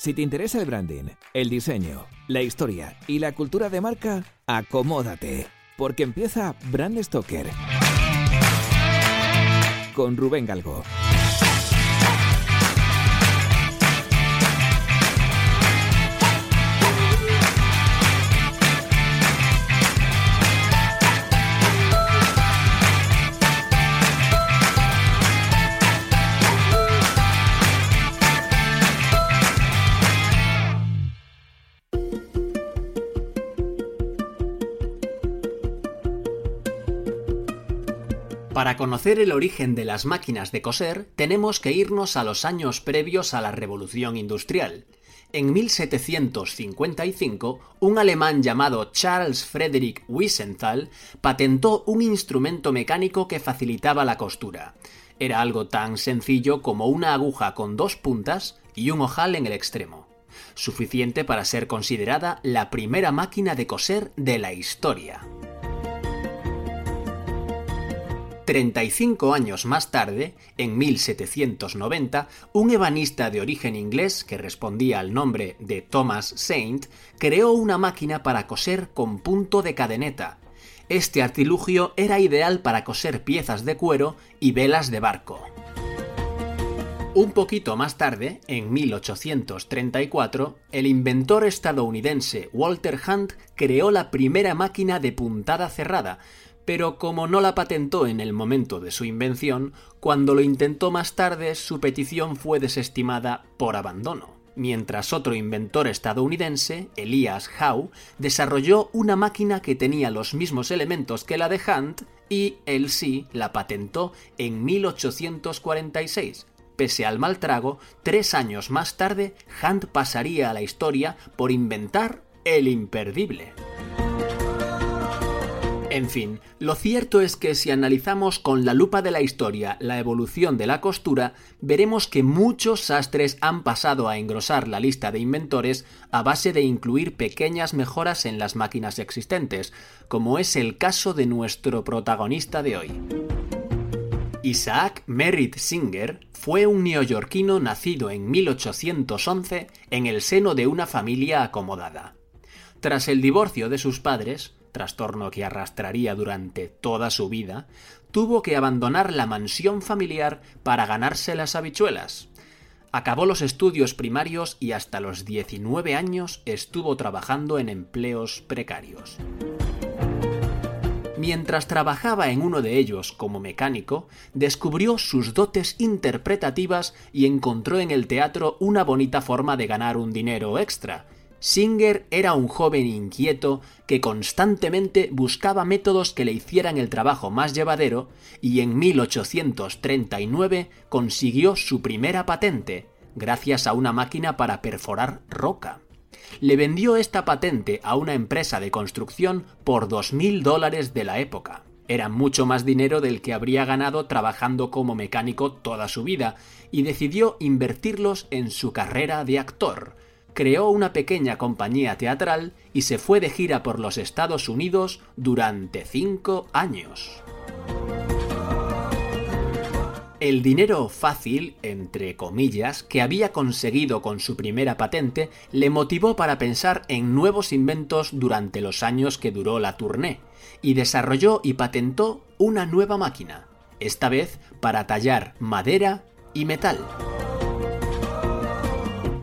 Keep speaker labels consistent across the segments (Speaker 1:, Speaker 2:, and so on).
Speaker 1: Si te interesa el branding, el diseño, la historia y la cultura de marca, acomódate, porque empieza Brand Stoker con Rubén Galgo.
Speaker 2: Conocer el origen de las máquinas de coser, tenemos que irnos a los años previos a la Revolución Industrial. En 1755, un alemán llamado Charles Frederick Wiesenthal patentó un instrumento mecánico que facilitaba la costura. Era algo tan sencillo como una aguja con dos puntas y un ojal en el extremo, suficiente para ser considerada la primera máquina de coser de la historia. 35 años más tarde, en 1790, un ebanista de origen inglés que respondía al nombre de Thomas Saint creó una máquina para coser con punto de cadeneta. Este artilugio era ideal para coser piezas de cuero y velas de barco. Un poquito más tarde, en 1834, el inventor estadounidense Walter Hunt creó la primera máquina de puntada cerrada, pero como no la patentó en el momento de su invención, cuando lo intentó más tarde su petición fue desestimada por abandono. Mientras otro inventor estadounidense, Elias Howe, desarrolló una máquina que tenía los mismos elementos que la de Hunt y él sí la patentó en 1846. Pese al mal trago, tres años más tarde, Hunt pasaría a la historia por inventar el imperdible. En fin, lo cierto es que si analizamos con la lupa de la historia la evolución de la costura, veremos que muchos sastres han pasado a engrosar la lista de inventores a base de incluir pequeñas mejoras en las máquinas existentes, como es el caso de nuestro protagonista de hoy. Isaac Merritt Singer fue un neoyorquino nacido en 1811 en el seno de una familia acomodada. Tras el divorcio de sus padres, trastorno que arrastraría durante toda su vida, tuvo que abandonar la mansión familiar para ganarse las habichuelas. Acabó los estudios primarios y hasta los 19 años estuvo trabajando en empleos precarios. Mientras trabajaba en uno de ellos como mecánico, descubrió sus dotes interpretativas y encontró en el teatro una bonita forma de ganar un dinero extra, Singer era un joven inquieto que constantemente buscaba métodos que le hicieran el trabajo más llevadero y en 1839 consiguió su primera patente, gracias a una máquina para perforar roca. Le vendió esta patente a una empresa de construcción por 2.000 dólares de la época. Era mucho más dinero del que habría ganado trabajando como mecánico toda su vida, y decidió invertirlos en su carrera de actor, creó una pequeña compañía teatral y se fue de gira por los Estados Unidos durante cinco años. El dinero fácil, entre comillas, que había conseguido con su primera patente le motivó para pensar en nuevos inventos durante los años que duró la tournée, y desarrolló y patentó una nueva máquina, esta vez para tallar madera y metal.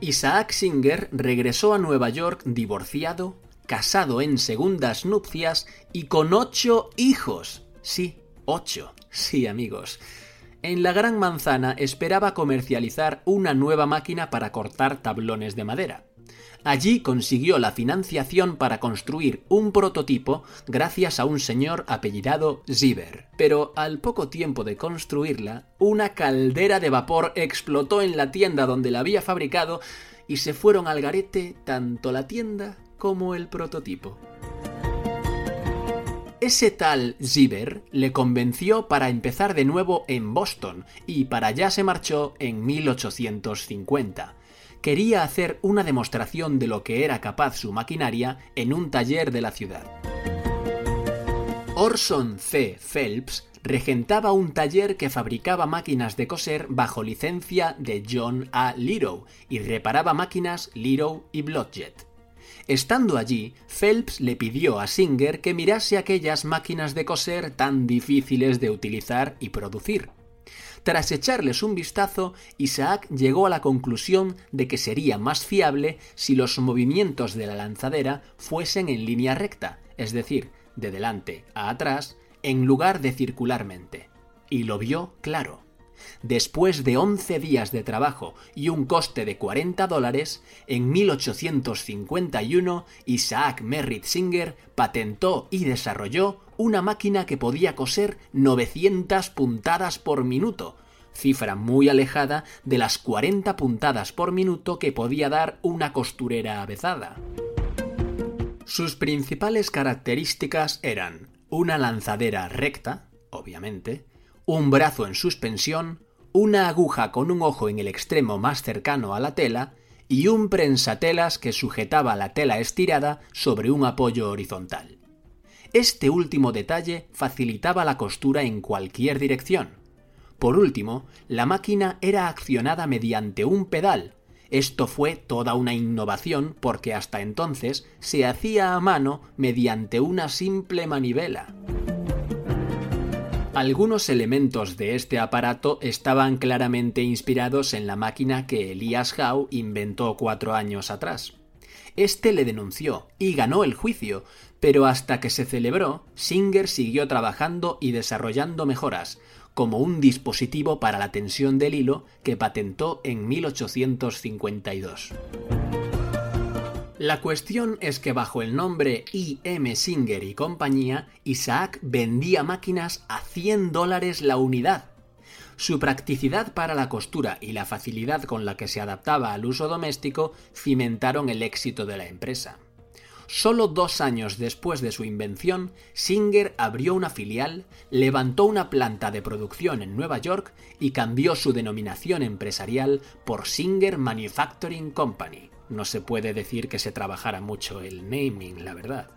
Speaker 2: Isaac Singer regresó a Nueva York divorciado, casado en segundas nupcias y con ocho hijos. Sí, ocho. Sí, amigos. En la Gran Manzana esperaba comercializar una nueva máquina para cortar tablones de madera. Allí consiguió la financiación para construir un prototipo gracias a un señor apellidado Zieber. Pero al poco tiempo de construirla, una caldera de vapor explotó en la tienda donde la había fabricado y se fueron al garete tanto la tienda como el prototipo. Ese tal Zieber le convenció para empezar de nuevo en Boston y para allá se marchó en 1850 quería hacer una demostración de lo que era capaz su maquinaria en un taller de la ciudad. Orson C. Phelps regentaba un taller que fabricaba máquinas de coser bajo licencia de John A. Little y reparaba máquinas Little y Blodgett. Estando allí, Phelps le pidió a Singer que mirase aquellas máquinas de coser tan difíciles de utilizar y producir. Tras echarles un vistazo, Isaac llegó a la conclusión de que sería más fiable si los movimientos de la lanzadera fuesen en línea recta, es decir, de delante a atrás, en lugar de circularmente. Y lo vio claro. Después de 11 días de trabajo y un coste de 40 dólares, en 1851 Isaac Merritt Singer patentó y desarrolló una máquina que podía coser 900 puntadas por minuto, cifra muy alejada de las 40 puntadas por minuto que podía dar una costurera avezada. Sus principales características eran una lanzadera recta, obviamente, un brazo en suspensión, una aguja con un ojo en el extremo más cercano a la tela y un prensatelas que sujetaba la tela estirada sobre un apoyo horizontal. Este último detalle facilitaba la costura en cualquier dirección. Por último, la máquina era accionada mediante un pedal. Esto fue toda una innovación porque hasta entonces se hacía a mano mediante una simple manivela. Algunos elementos de este aparato estaban claramente inspirados en la máquina que Elias Howe inventó cuatro años atrás. Este le denunció y ganó el juicio, pero hasta que se celebró, Singer siguió trabajando y desarrollando mejoras, como un dispositivo para la tensión del hilo que patentó en 1852. La cuestión es que bajo el nombre I.M. Singer y compañía, Isaac vendía máquinas a 100 dólares la unidad. Su practicidad para la costura y la facilidad con la que se adaptaba al uso doméstico cimentaron el éxito de la empresa. Solo dos años después de su invención, Singer abrió una filial, levantó una planta de producción en Nueva York y cambió su denominación empresarial por Singer Manufacturing Company no se puede decir que se trabajara mucho el naming, la verdad.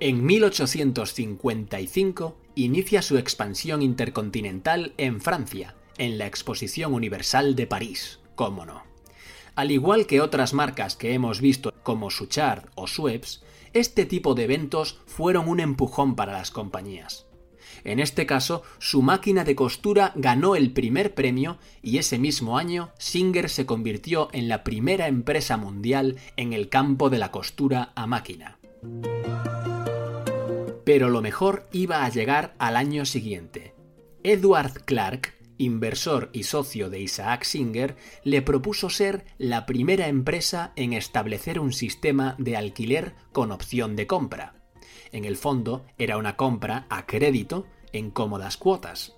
Speaker 2: En 1855 inicia su expansión intercontinental en Francia, en la Exposición Universal de París, cómo no. Al igual que otras marcas que hemos visto como Suchard o Sueps, este tipo de eventos fueron un empujón para las compañías. En este caso, su máquina de costura ganó el primer premio y ese mismo año Singer se convirtió en la primera empresa mundial en el campo de la costura a máquina. Pero lo mejor iba a llegar al año siguiente. Edward Clark, inversor y socio de Isaac Singer, le propuso ser la primera empresa en establecer un sistema de alquiler con opción de compra. En el fondo, era una compra a crédito en cómodas cuotas.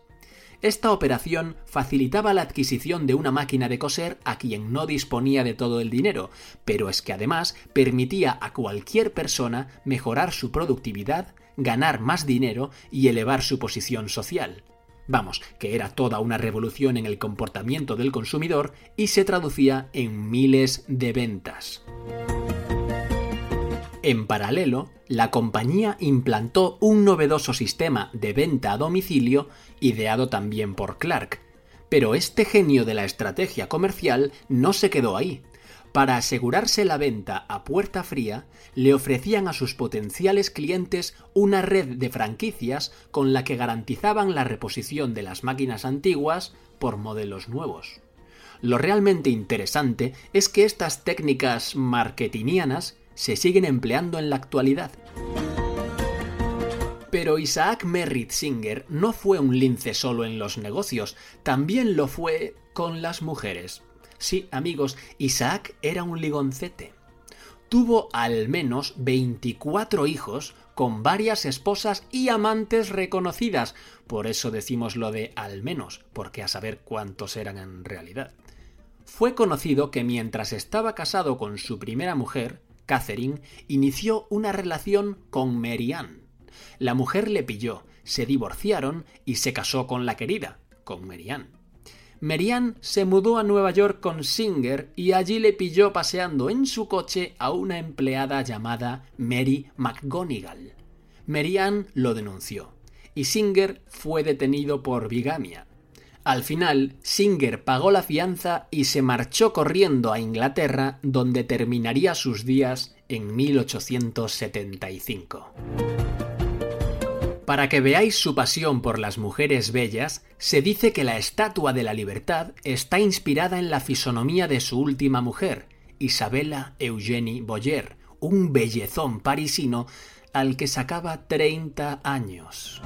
Speaker 2: Esta operación facilitaba la adquisición de una máquina de coser a quien no disponía de todo el dinero, pero es que además permitía a cualquier persona mejorar su productividad, ganar más dinero y elevar su posición social. Vamos, que era toda una revolución en el comportamiento del consumidor y se traducía en miles de ventas. En paralelo, la compañía implantó un novedoso sistema de venta a domicilio ideado también por Clark. Pero este genio de la estrategia comercial no se quedó ahí. Para asegurarse la venta a puerta fría, le ofrecían a sus potenciales clientes una red de franquicias con la que garantizaban la reposición de las máquinas antiguas por modelos nuevos. Lo realmente interesante es que estas técnicas marketingianas se siguen empleando en la actualidad. Pero Isaac Merritt Singer no fue un lince solo en los negocios, también lo fue con las mujeres. Sí, amigos, Isaac era un ligoncete. Tuvo al menos 24 hijos con varias esposas y amantes reconocidas. Por eso decimos lo de al menos, porque a saber cuántos eran en realidad. Fue conocido que mientras estaba casado con su primera mujer, Catherine inició una relación con Mary La mujer le pilló, se divorciaron y se casó con la querida, con Mary Ann. se mudó a Nueva York con Singer y allí le pilló paseando en su coche a una empleada llamada Mary McGonigal. Merian lo denunció y Singer fue detenido por bigamia. Al final, Singer pagó la fianza y se marchó corriendo a Inglaterra, donde terminaría sus días en 1875. Para que veáis su pasión por las mujeres bellas, se dice que la Estatua de la Libertad está inspirada en la fisonomía de su última mujer, Isabella Eugenie Boyer, un bellezón parisino al que sacaba 30 años.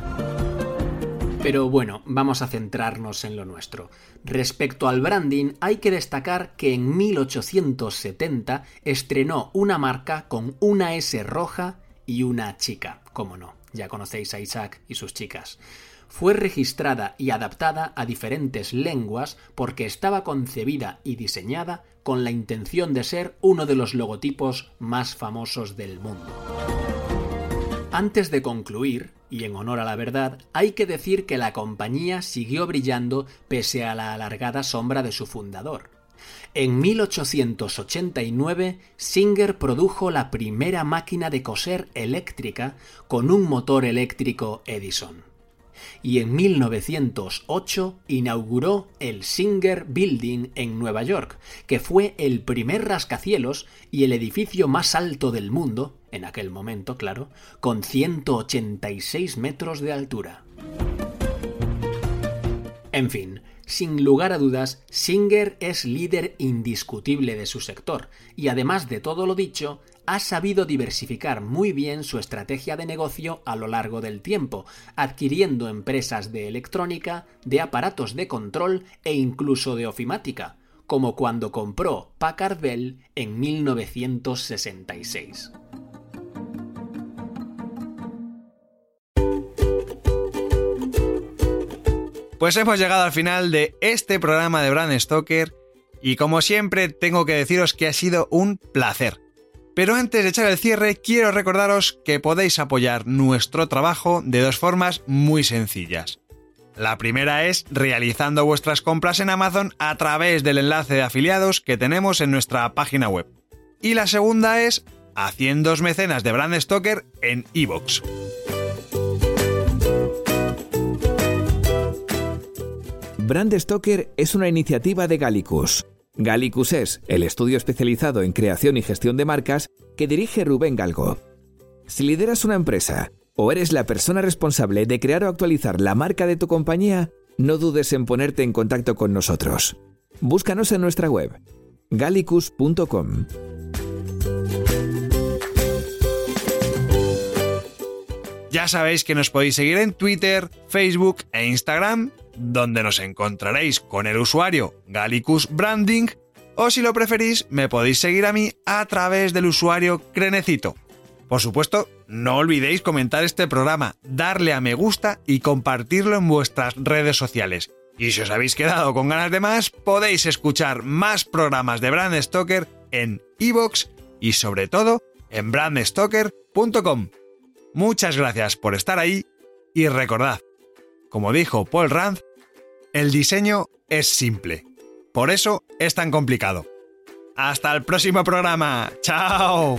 Speaker 2: Pero bueno, vamos a centrarnos en lo nuestro. Respecto al branding, hay que destacar que en 1870 estrenó una marca con una S roja y una chica, cómo no, ya conocéis a Isaac y sus chicas. Fue registrada y adaptada a diferentes lenguas porque estaba concebida y diseñada con la intención de ser uno de los logotipos más famosos del mundo. Antes de concluir, y en honor a la verdad, hay que decir que la compañía siguió brillando pese a la alargada sombra de su fundador. En 1889, Singer produjo la primera máquina de coser eléctrica con un motor eléctrico Edison. Y en 1908 inauguró el Singer Building en Nueva York, que fue el primer rascacielos y el edificio más alto del mundo en aquel momento, claro, con 186 metros de altura. En fin, sin lugar a dudas, Singer es líder indiscutible de su sector, y además de todo lo dicho, ha sabido diversificar muy bien su estrategia de negocio a lo largo del tiempo, adquiriendo empresas de electrónica, de aparatos de control e incluso de ofimática, como cuando compró Packard Bell en 1966.
Speaker 3: Pues hemos llegado al final de este programa de Brand Stoker y como siempre tengo que deciros que ha sido un placer. Pero antes de echar el cierre quiero recordaros que podéis apoyar nuestro trabajo de dos formas muy sencillas. La primera es realizando vuestras compras en Amazon a través del enlace de afiliados que tenemos en nuestra página web. Y la segunda es haciendo mecenas de Brand Stoker en iVoox.
Speaker 1: Brand Stoker es una iniciativa de Gallicus. Gallicus es el estudio especializado en creación y gestión de marcas que dirige Rubén Galgo. Si lideras una empresa o eres la persona responsable de crear o actualizar la marca de tu compañía, no dudes en ponerte en contacto con nosotros. Búscanos en nuestra web gallicus.com.
Speaker 3: Ya sabéis que nos podéis seguir en Twitter, Facebook e Instagram donde nos encontraréis con el usuario Gallicus Branding, o si lo preferís, me podéis seguir a mí a través del usuario Crenecito. Por supuesto, no olvidéis comentar este programa, darle a me gusta y compartirlo en vuestras redes sociales. Y si os habéis quedado con ganas de más, podéis escuchar más programas de Brand Stoker en iVoox y sobre todo en brandstoker.com. Muchas gracias por estar ahí y recordad, como dijo Paul Rand, el diseño es simple. Por eso es tan complicado. Hasta el próximo programa. ¡Chao!